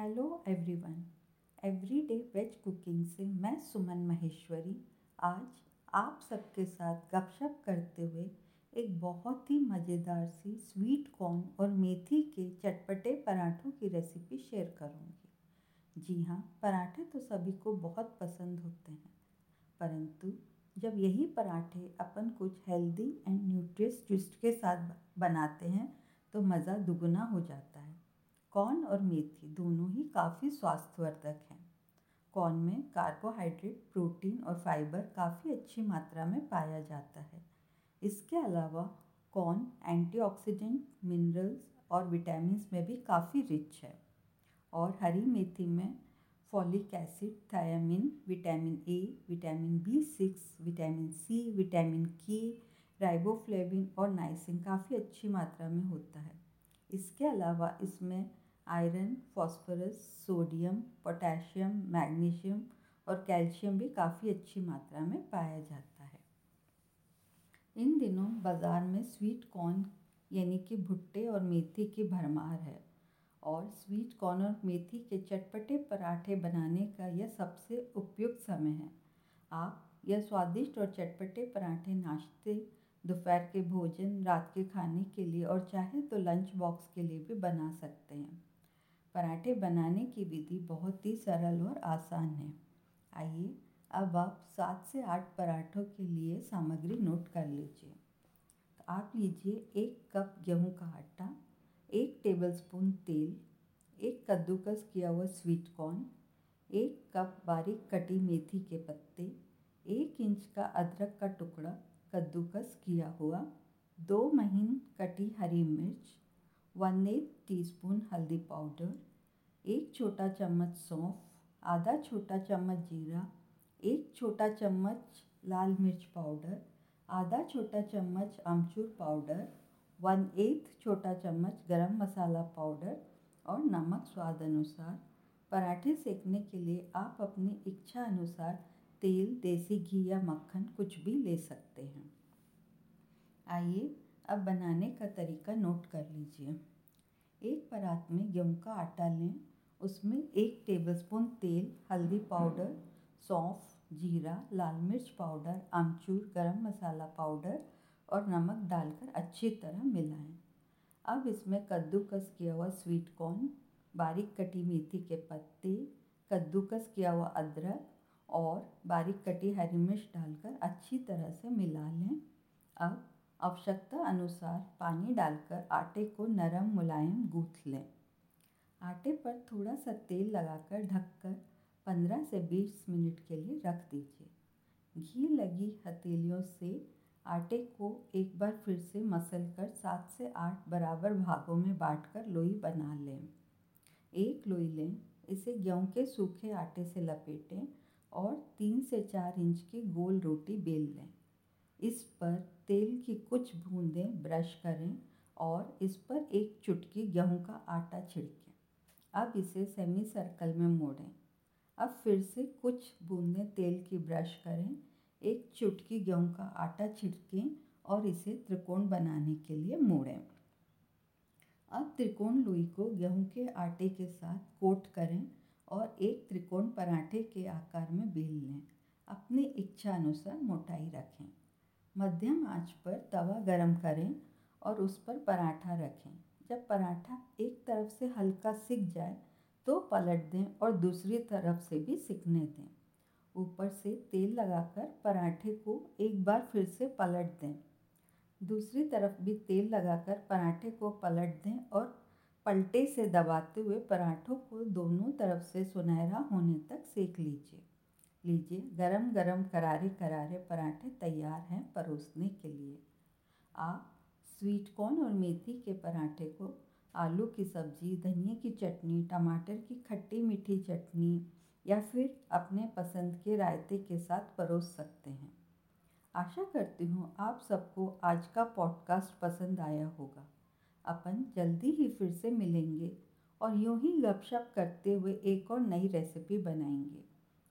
Hello everyone everyday veg cooking से मैं सुमन महेश्वरी। आज आप सबके साथ गपशप करते हुए एक बहुत ही मज़ेदार सी स्वीट कॉर्न और मेथी के चटपटे पराठों की रेसिपी शेयर करूँगी। जी हाँ पराठे तो सभी को बहुत पसंद होते हैं। परंतु जब यही पराठे अपन कुछ हेल्दी एंड न्यूट्रियस ट्विस्ट के साथ बनाते हैं तो मज़ा दुगुना हो जाता है। कॉर्न और मेथी दोनों ही काफ़ी स्वास्थ्यवर्धक हैं। कॉर्न में कार्बोहाइड्रेट प्रोटीन और फाइबर काफ़ी अच्छी मात्रा में पाया जाता है। इसके अलावा कॉर्न एंटीऑक्सीडेंट मिनरल्स और विटामिन में भी काफ़ी रिच है। और हरी मेथी में folic acid thiamine vitamin A vitamin B six vitamin C vitamin K riboflavin और नाइसिन काफ़ी अच्छी मात्रा में होता है। इसके अलावा इसमें iron, phosphorus, sodium, potassium, magnesium और कैल्शियम भी काफ़ी अच्छी मात्रा में पाया जाता है। इन दिनों बाज़ार में स्वीट कॉर्न यानी कि भुट्टे और मेथी की भरमार है और स्वीट कॉर्न और मेथी के चटपटे पराठे बनाने का यह सबसे उपयुक्त समय है। आप यह स्वादिष्ट और चटपटे पराठे नाश्ते, दोपहर के भोजन, रात के खाने के लिए और चाहे तो लंच बॉक्स के लिए भी बना सकते हैं। पराठे बनाने की विधि बहुत ही सरल और आसान है। आइए अब आप सात से आठ पराठों के लिए सामग्री नोट कर लीजिए। आप लीजिए एक कप गेहूँ का आटा, एक टेबलस्पून तेल, एक कद्दूकस किया हुआ स्वीट कॉर्न, एक कप बारीक कटी मेथी के पत्ते, एक इंच का अदरक का टुकड़ा कद्दूकस किया हुआ, दो महीन कटी हरी मिर्च वन एट टीस्पून हल्दी पाउडर एक छोटा चम्मच सौंफ, आधा छोटा चम्मच जीरा, एक छोटा चम्मच लाल मिर्च पाउडर आधा छोटा चम्मच अमचूर पाउडर वन एथ छोटा चम्मच गरम मसाला पाउडर और नमक स्वाद अनुसार। पराठे सेकने के लिए आप अपनी इच्छा अनुसार तेल, देसी घी या मक्खन कुछ भी ले सकते हैं। आइए अब बनाने का तरीका नोट कर लीजिए। एक परात में गेहूँ का आटा लें। उसमें एक टेबलस्पून तेल, हल्दी पाउडर, सौंफ, जीरा, लाल मिर्च पाउडर, आमचूर, गरम मसाला पाउडर और नमक डालकर अच्छी तरह मिलाएँ। अब इसमें कद्दूकस किया हुआ स्वीट कॉर्न बारीक कटी मेथी के पत्ते, कद्दूकस किया हुआ अदरक और बारीक कटी हरी मिर्च डालकर अच्छी तरह से मिला लें। अब आवश्यकता अनुसार पानी डालकर आटे को नरम मुलायम गूँथ लें। आटे पर थोड़ा सा तेल लगाकर ढककर 15 से 20 मिनट के लिए रख दीजिए। घी लगी हथेलियों से आटे को एक बार फिर से मसल कर सात से आठ बराबर भागों में बांटकर लोई बना लें। एक लोई लें, इसे गेहूँ के सूखे आटे से लपेटें और तीन से चार इंच की गोल रोटी बेल लें। इस पर तेल की कुछ बूंदें ब्रश करें और इस पर एक चुटकी गेहूँ का आटा छिड़कें। अब इसे सेमी सर्कल में मोड़ें। अब फिर से कुछ बूंदें तेल की ब्रश करें, एक चुटकी गेहूँ का आटा छिड़कें और इसे त्रिकोण बनाने के लिए मोड़ें। अब त्रिकोण लोई को गेहूँ के आटे के साथ कोट करें और एक त्रिकोण पराठे के आकार में बेल लें। अपनी इच्छा अनुसार मोटाई रखें। मध्यम आँच पर तवा गरम करें और उस पर पराठा रखें। जब पराठा एक तरफ़ से हल्का सिक जाए तो पलट दें और दूसरी तरफ़ से भी सिकने दें। ऊपर से तेल लगाकर पराठे को एक बार फिर से पलट दें। दूसरी तरफ़ भी तेल लगाकर पराठे को पलट दें और पलटे से दबाते हुए पराठों को दोनों तरफ़ से सुनहरा होने तक सेक लीजिए। लीजिए गरम गरम करारे करारे पराठे तैयार हैं परोसने के लिए। आप स्वीट कॉर्न और मेथी के पराठे को आलू की सब्ज़ी, धनिया की चटनी, टमाटर की खट्टी मीठी चटनी या फिर अपने पसंद के रायते के साथ परोस सकते हैं। आशा करती हूँ आप सबको आज का पॉडकास्ट पसंद आया होगा। अपन जल्दी ही फिर से मिलेंगे और यूँ ही गपशप करते हुए एक और नई रेसिपी बनाएँगे।